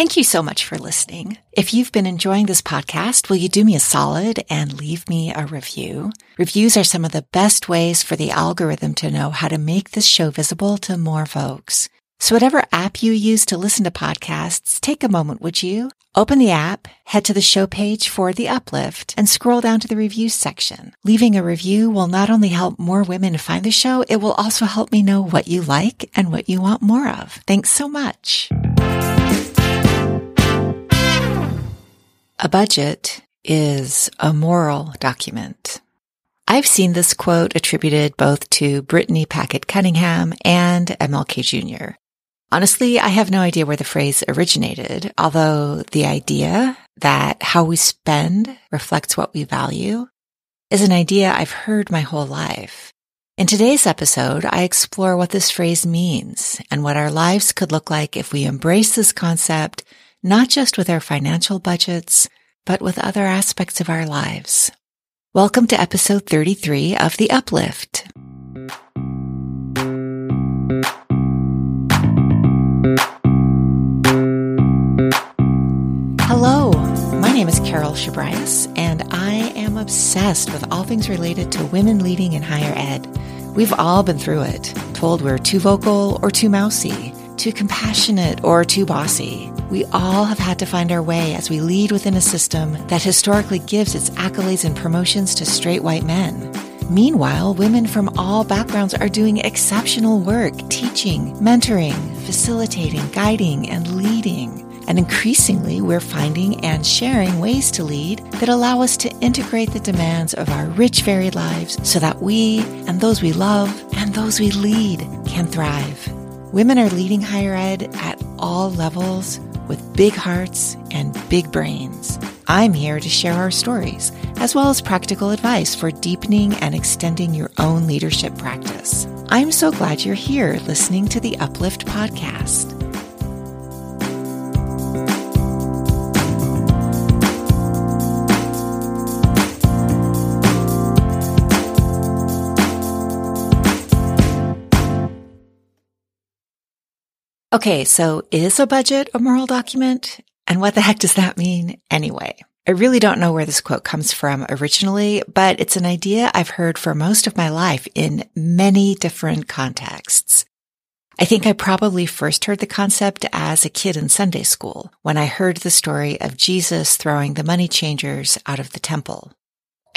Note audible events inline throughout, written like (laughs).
Thank you so much for listening. If you've been enjoying this podcast, will you do me a solid and leave me a review? Reviews are some of the best ways for the algorithm to know how to make this show visible to more folks. So whatever app you use to listen to podcasts, take a moment, would you? Open the app, head to the show page for the uplift, and scroll down to the reviews section. Leaving a review will not only help more women find the show, it will also help me know what you like and what you want more of. Thanks so much. A budget is a moral document. I've seen this quote attributed both to Brittany Packnett Cunningham and MLK Jr. Honestly, I have no idea where the phrase originated, although the idea that how we spend reflects what we value is an idea I've heard my whole life. In today's episode, I explore what this phrase means and what our lives could look like if we embrace this concept not just with our financial budgets, but with other aspects of our lives. Welcome to episode 33 of The Uplift. Hello, my name is Carol Shabrias, and I am obsessed with all things related to women leading in higher ed. We've all been through it, told we're too vocal or too mousy, too compassionate or too bossy. We all have had to find our way as we lead within a system that historically gives its accolades and promotions to straight white men. Meanwhile, women from all backgrounds are doing exceptional work, teaching, mentoring, facilitating, guiding, and leading. And increasingly, we're finding and sharing ways to lead that allow us to integrate the demands of our rich, varied lives so that we and those we love and those we lead can thrive. Women are leading higher ed at all levels with big hearts and big brains. I'm here to share our stories, as well as practical advice for deepening and extending your own leadership practice. I'm so glad you're here listening to the Uplift podcast. Okay, so is a budget a moral document? And what the heck does that mean anyway? I really don't know where this quote comes from originally, but it's an idea I've heard for most of my life in many different contexts. I think I probably first heard the concept as a kid in Sunday school when I heard the story of Jesus throwing the money changers out of the temple.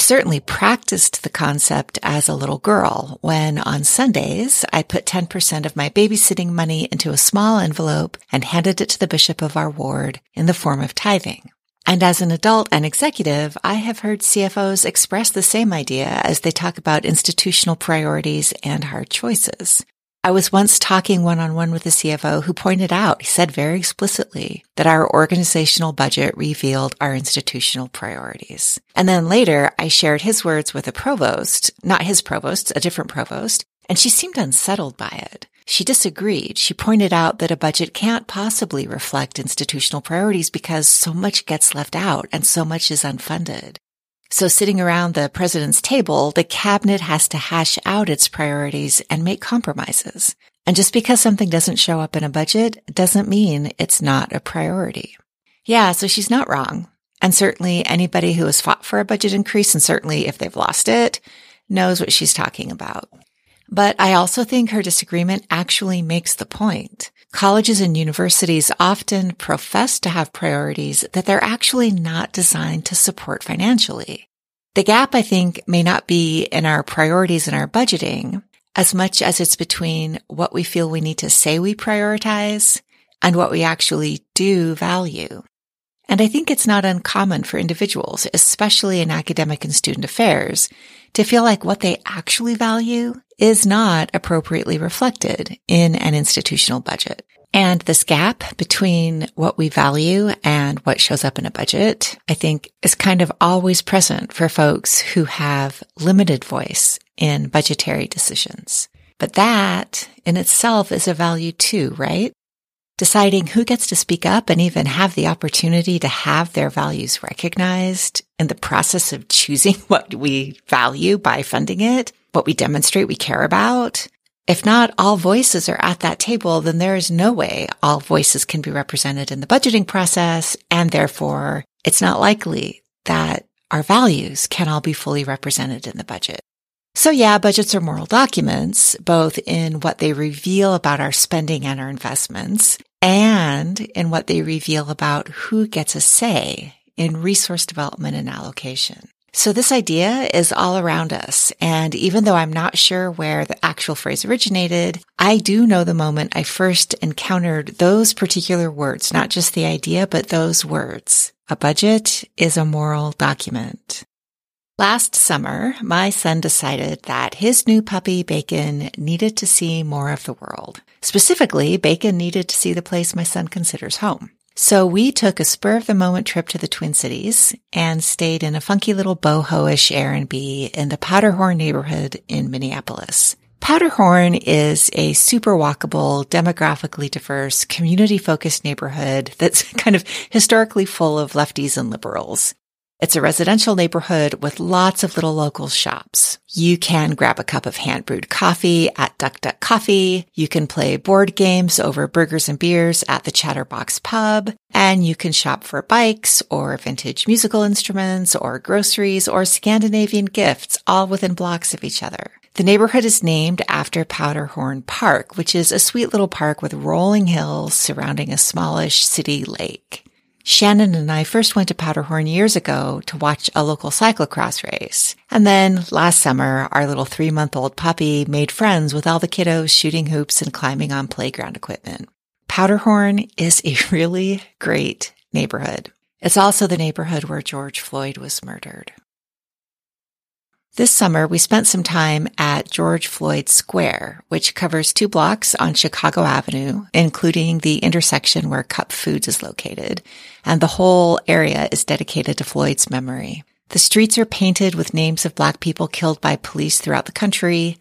I certainly practiced the concept as a little girl when on Sundays I put 10% of my babysitting money into a small envelope and handed it to the bishop of our ward in the form of tithing. And as an adult and executive, I have heard CFOs express the same idea as they talk about institutional priorities and hard choices. I was once talking one on one with a CFO who pointed out, he said very explicitly that our organizational budget revealed our institutional priorities. And then later I shared his words with a provost, not his provost, a different provost, and she seemed unsettled by it. She disagreed. She pointed out that a budget can't possibly reflect institutional priorities because so much gets left out and so much is unfunded. So sitting around the president's table, the cabinet has to hash out its priorities and make compromises. And just because something doesn't show up in a budget doesn't mean it's not a priority. Yeah, so she's not wrong. And certainly anybody who has fought for a budget increase and certainly if they've lost it knows what she's talking about. But I also think her disagreement actually makes the point. Colleges and universities often profess to have priorities that they're actually not designed to support financially. The gap, I think, may not be in our priorities and our budgeting as much as it's between what we feel we need to say we prioritize and what we actually do value. And I think it's not uncommon for individuals, especially in academic and student affairs, to feel like what they actually value is not appropriately reflected in an institutional budget. And this gap between what we value and what shows up in a budget, I think is kind of always present for folks who have limited voice in budgetary decisions. But that in itself is a value too, right? Deciding who gets to speak up and even have the opportunity to have their values recognized in the process of choosing (laughs) what we value by funding it, what we demonstrate we care about, If not all voices are at that table, then there is no way all voices can be represented in the budgeting process. And therefore it's not likely that our values can all be fully represented in the budget. So yeah, budgets are moral documents, both in what they reveal about our spending and our investments and in what they reveal about who gets a say in resource development and allocation. So this idea is all around us. And even though I'm not sure where the actual phrase originated, I do know the moment I first encountered those particular words, not just the idea, but those words. A budget is a moral document. Last summer, my son decided that his new puppy, Bacon, needed to see more of the world. Specifically, Bacon needed to see the place my son considers home. So we took a spur of the moment trip to the Twin Cities and stayed in a funky little boho-ish Airbnb in the Powderhorn neighborhood in Minneapolis. Powderhorn is a super walkable, demographically diverse, community focused neighborhood that's (laughs) kind of historically full of lefties and liberals. It's a residential neighborhood with lots of little local shops. You can grab a cup of hand brewed coffee at Duck Duck Coffee. You can play board games over burgers and beers at the Chatterbox Pub. And you can shop for bikes or vintage musical instruments or groceries or Scandinavian gifts all within blocks of each other. The neighborhood is named after Powderhorn Park, which is a sweet little park with rolling hills surrounding a smallish city lake. Shannon and I first went to Powderhorn years ago to watch a local cyclocross race. And then last summer, our little three month old puppy made friends with all the kiddos shooting hoops and climbing on playground equipment. Powderhorn is a (laughs) really great neighborhood. It's also the neighborhood where George Floyd was murdered. This summer, we spent some time at George Floyd Square, which covers two blocks on Chicago Avenue, including the intersection where Cup Foods is located. And the whole area is dedicated to Floyd's memory. The streets are painted with names of black people killed by police throughout the country.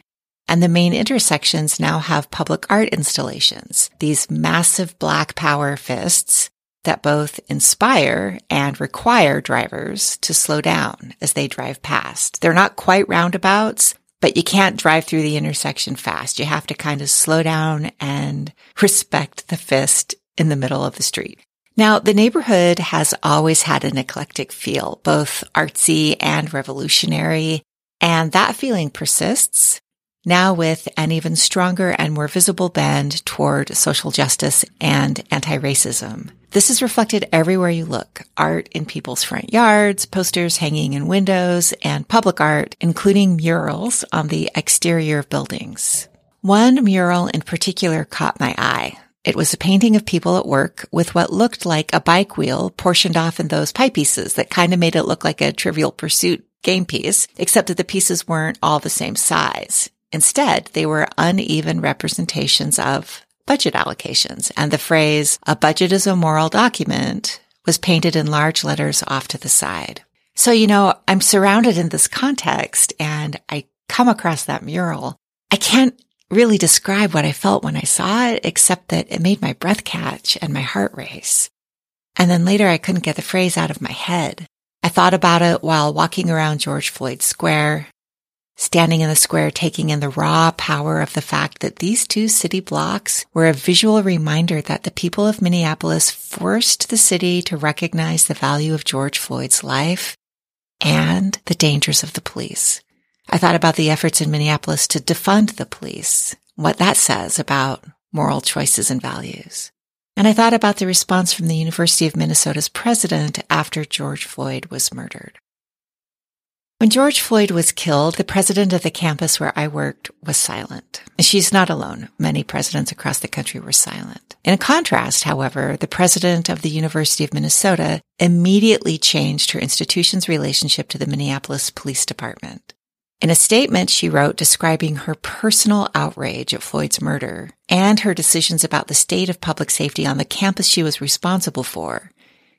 And the main intersections now have public art installations. These massive black power fists that both inspire and require drivers to slow down as they drive past. They're not quite roundabouts, but you can't drive through the intersection fast. You have to kind of slow down and respect the fist in the middle of the street. Now, the neighborhood has always had an eclectic feel, both artsy and revolutionary, and that feeling persists now with an even stronger and more visible bend toward social justice and anti-racism. This is reflected everywhere you look. Art in people's front yards, posters hanging in windows, and public art, including murals on the exterior of buildings. One mural in particular caught my eye. It was a painting of people at work with what looked like a bike wheel portioned off in those pie pieces that kind of made it look like a trivial pursuit game piece, except that the pieces weren't all the same size. Instead, they were uneven representations of budget allocations and the phrase, a budget is a moral document was painted in large letters off to the side. So, you know, I'm surrounded in this context and I come across that mural. I can't really describe what I felt when I saw it, except that it made my breath catch and my heart race. And then later I couldn't get the phrase out of my head. I thought about it while walking around George Floyd Square, standing in the square taking in the raw power of the fact that these two city blocks were a visual reminder that the people of Minneapolis forced the city to recognize the value of George Floyd's life and the dangers of the police. I thought about the efforts in Minneapolis to defund the police, what that says about moral choices and values. And I thought about the response from the University of Minnesota's president after George Floyd was murdered. When George Floyd was killed, the president of the campus where I worked was silent. She's not alone. Many presidents across the country were silent. In contrast, however, the president of the University of Minnesota immediately changed her institution's relationship to the Minneapolis Police Department. In a statement she wrote describing her personal outrage at Floyd's murder and her decisions about the state of public safety on the campus she was responsible for,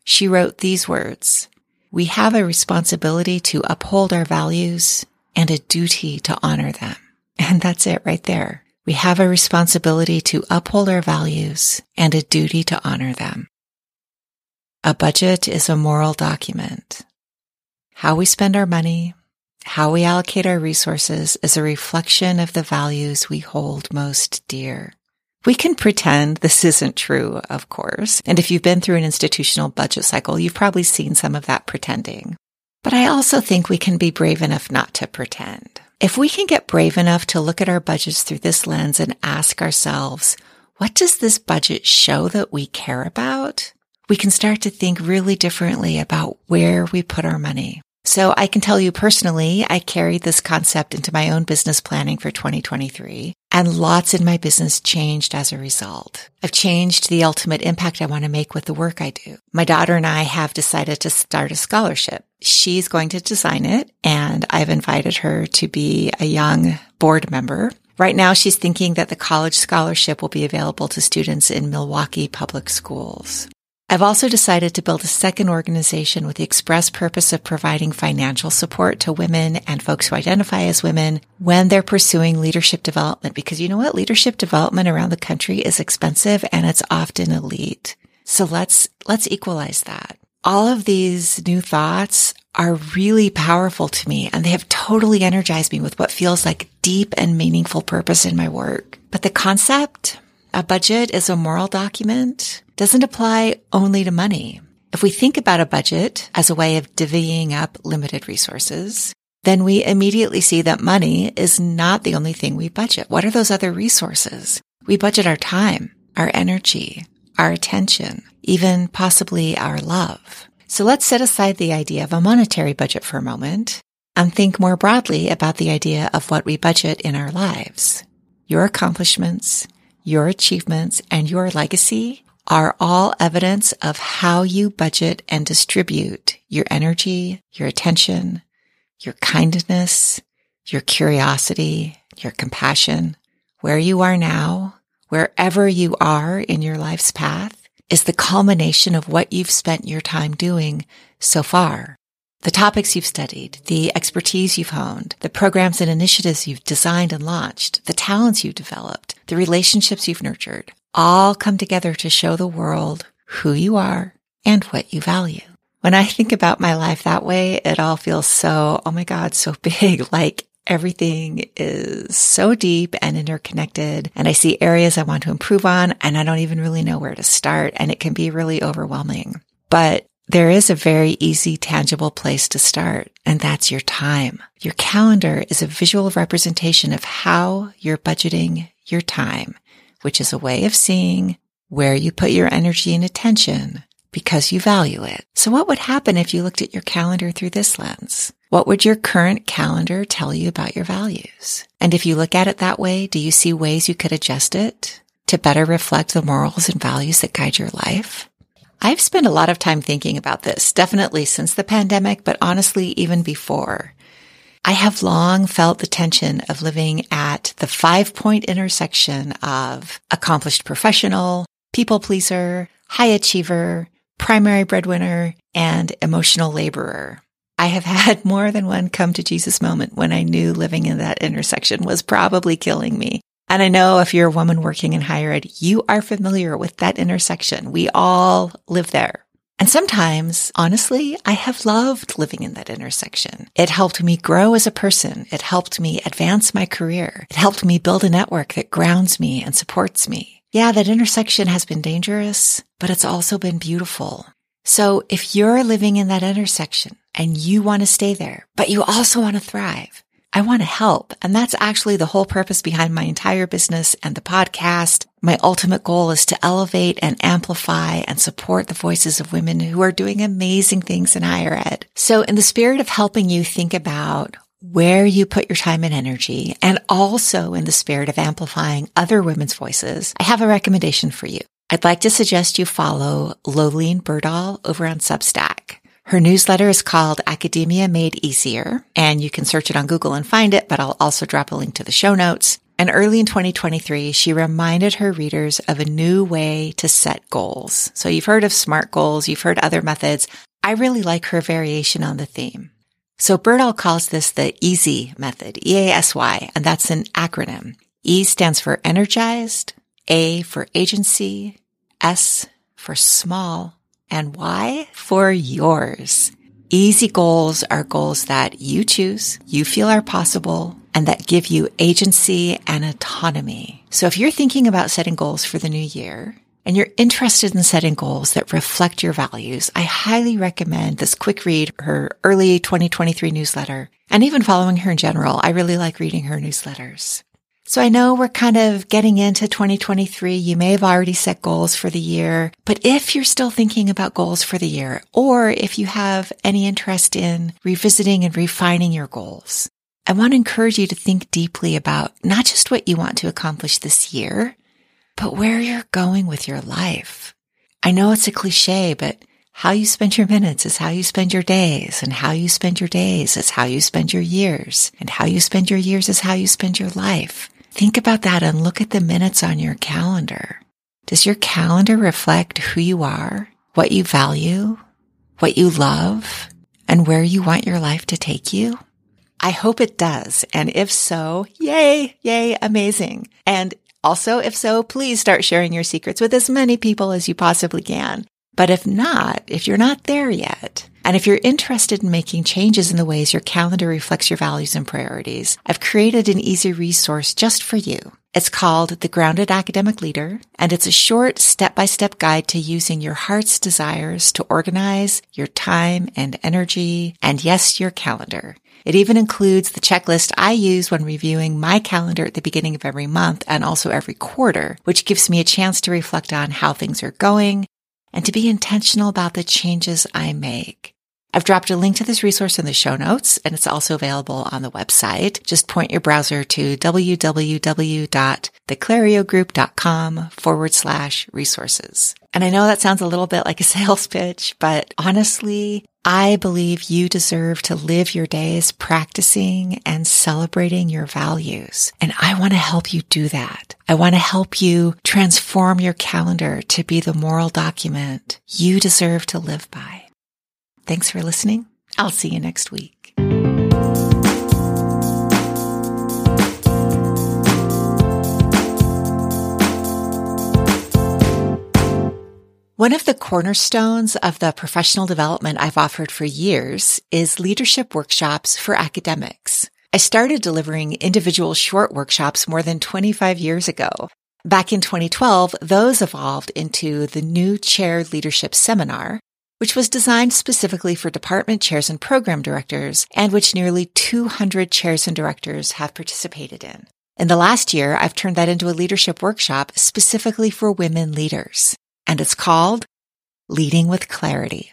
she wrote these words we have a responsibility to uphold our values and a duty to honor them. And that's it right there. We have a responsibility to uphold our values and a duty to honor them. A budget is a moral document. How we spend our money, How we allocate our resources is a reflection of the values we hold most dear. We can pretend this isn't true, of course. And if you've been through an institutional budget cycle, you've probably seen some of that pretending. But I also think we can be brave enough not to pretend. If we can get brave enough to look at our budgets through this lens and ask ourselves, what does this budget show that we care about? We can start to think really differently about where we put our money. So I can tell you personally, I carried this concept into my own business planning for 2023 and lots in my business changed as a result. I've changed the ultimate impact I want to make with the work I do. My daughter and I have decided to start a scholarship. She's going to design it and I've invited her to be a young board member. Right now, she's thinking that the college scholarship will be available to students in Milwaukee public schools. I've also decided to build a second organization with the express purpose of providing financial support to women and folks who identify as women when they're pursuing leadership development. Because you know what? Leadership development around the country is expensive and it's often elite. So let's, let's equalize that. All of these new thoughts are really powerful to me and they have totally energized me with what feels like deep and meaningful purpose in my work. But the concept, a budget is a moral document doesn't apply only to money. If we think about a budget as a way of divvying up limited resources, then we immediately see that money is not the only thing we budget. What are those other resources? We budget our time, our energy, our attention, even possibly our love. So let's set aside the idea of a monetary budget for a moment and think more broadly about the idea of what we budget in our lives. Your accomplishments, your achievements, and your legacy are all evidence of how you budget and distribute your energy, your attention, your kindness, your curiosity, your compassion. Where you are now, wherever you are in your life's path is the culmination of what you've spent your time doing so far. The topics you've studied, the expertise you've honed, the programs and initiatives you've designed and launched, the talents you've developed, the relationships you've nurtured, all come together to show the world who you are and what you value. When I think about my life that way, it all feels so, oh my God, so (laughs) big. Like everything is so deep and interconnected. And I see areas I want to improve on and I don't even really know where to start. And it can be really overwhelming. But there is a very easy, tangible place to start, and that's your time. Your calendar is a visual representation of how you're budgeting your time which is a way of seeing where you put your energy and attention because you value it. So what would happen if you looked at your calendar through this lens? What would your current calendar tell you about your values? And if you look at it that way, do you see ways you could adjust it to better reflect the morals and values that guide your life? I've spent a lot of time thinking about this, definitely since the pandemic, but honestly, even before. I have long felt the tension of living at the five point intersection of accomplished professional, people pleaser, high achiever, primary breadwinner, and emotional laborer. I have had (laughs) more than one come to Jesus moment when I knew living in that intersection was probably killing me. And I know if you're a woman working in higher ed, you are familiar with that intersection. We all live there. And sometimes, honestly, I have loved living in that intersection. It helped me grow as a person. It helped me advance my career. It helped me build a network that grounds me and supports me. Yeah, that intersection has been dangerous, but it's also been beautiful. So if you're living in that intersection and you want to stay there, but you also want to thrive, I want to help. And that's actually the whole purpose behind my entire business and the podcast. My ultimate goal is to elevate and amplify and support the voices of women who are doing amazing things in higher ed. So in the spirit of helping you think about where you put your time and energy, and also in the spirit of amplifying other women's voices, I have a recommendation for you. I'd like to suggest you follow Loleen Berdahl over on Substack. Her newsletter is called Academia Made Easier, and you can search it on Google and find it, but I'll also drop a link to the show notes. And early in 2023, she reminded her readers of a new way to set goals. So you've heard of SMART goals, you've heard other methods. I really like her variation on the theme. So Berdahl calls this the EASY method, E-A-S-Y, and that's an acronym. E stands for energized, A for agency, S for small, and why? For yours. Easy goals are goals that you choose, you feel are possible, and that give you agency and autonomy. So if you're thinking about setting goals for the new year, and you're interested in setting goals that reflect your values, I highly recommend this quick read, her early 2023 newsletter, and even following her in general. I really like reading her newsletters. So I know we're kind of getting into 2023. You may have already set goals for the year, but if you're still thinking about goals for the year, or if you have any interest in revisiting and refining your goals, I want to encourage you to think deeply about not just what you want to accomplish this year, but where you're going with your life. I know it's a cliche, but how you spend your minutes is how you spend your days, and how you spend your days is how you spend your years, and how you spend your years is how you spend your life. Think about that and look at the minutes on your calendar. Does your calendar reflect who you are, what you value, what you love, and where you want your life to take you? I hope it does. And if so, yay, yay, amazing. And also, if so, please start sharing your secrets with as many people as you possibly can. But if not, if you're not there yet, and if you're interested in making changes in the ways your calendar reflects your values and priorities, I've created an easy resource just for you. It's called The Grounded Academic Leader, and it's a short step-by-step guide to using your heart's desires to organize your time and energy, and yes, your calendar. It even includes the checklist I use when reviewing my calendar at the beginning of every month and also every quarter, which gives me a chance to reflect on how things are going and to be intentional about the changes I make. I've dropped a link to this resource in the show notes and it's also available on the website. Just point your browser to www.theclareogroup.com forward slash resources. And I know that sounds a little bit like a (laughs) sales pitch, but honestly, I believe you deserve to live your days practicing and celebrating your values. And I want to help you do that. I want to help you transform your calendar to be the moral document you deserve to live by. Thanks for listening. I'll see you next week. One of the cornerstones of the professional development I've offered for years is leadership workshops for academics. I started delivering individual short workshops more than 25 years ago. Back in 2012, those evolved into the new chair leadership seminar, which was designed specifically for department chairs and program directors and which nearly 200 chairs and directors have participated in. In the last year, I've turned that into a leadership workshop specifically for women leaders and it's called Leading with Clarity.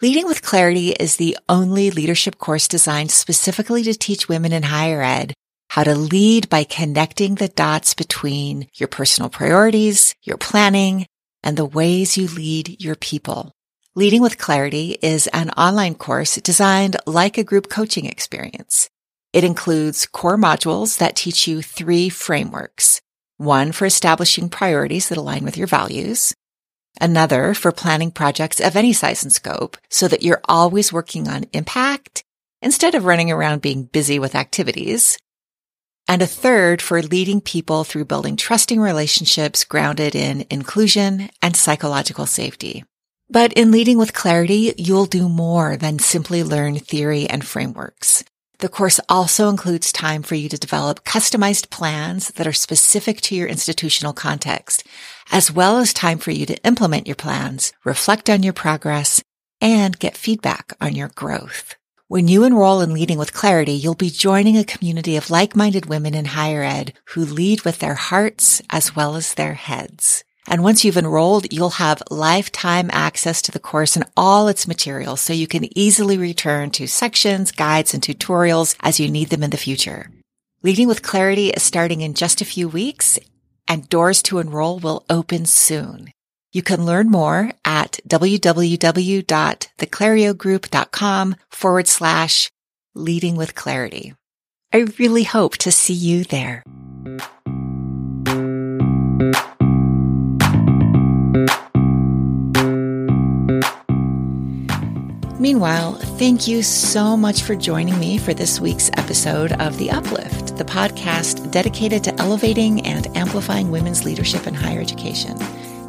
Leading with Clarity is the only leadership course designed specifically to teach women in higher ed how to lead by connecting the dots between your personal priorities, your planning, and the ways you lead your people. Leading with Clarity is an online course designed like a group coaching experience. It includes core modules that teach you three frameworks. One for establishing priorities that align with your values another for planning projects of any size and scope so that you're always working on impact instead of running around being busy with activities. And a third for leading people through building trusting relationships grounded in inclusion and psychological safety. But in leading with clarity, you'll do more than simply learn theory and frameworks. The course also includes time for you to develop customized plans that are specific to your institutional context, as well as time for you to implement your plans, reflect on your progress, and get feedback on your growth. When you enroll in Leading with Clarity, you'll be joining a community of like-minded women in higher ed who lead with their hearts as well as their heads. And once you've enrolled, you'll have lifetime access to the course and all its materials so you can easily return to sections, guides, and tutorials as you need them in the future. Leading with Clarity is starting in just a few weeks and doors to enroll will open soon. You can learn more at www.theclareogroup.com forward slash leading with clarity. I really hope to see you there. Meanwhile, thank you so much for joining me for this week's episode of The Uplift, the podcast dedicated to elevating and amplifying women's leadership in higher education.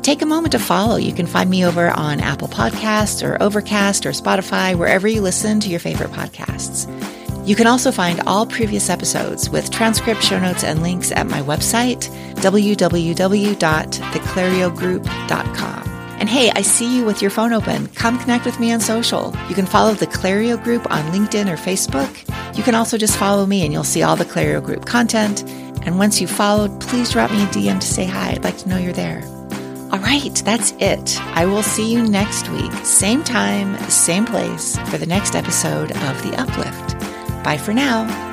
take a moment to follow. You can find me over on Apple Podcasts or Overcast or Spotify, wherever you listen to your favorite podcasts. You can also find all previous episodes with transcript, show notes, and links at my website, www.theclareogroup.com. And hey, I see you with your phone open. Come connect with me on social. You can follow the Clareo Group on LinkedIn or Facebook. You can also just follow me and you'll see all the Clareo Group content. And once you've followed, please drop me a DM to say hi. I'd like to know you're there. All right, that's it. I will see you next week, same time, same place, for the next episode of The Uplift. Bye for now.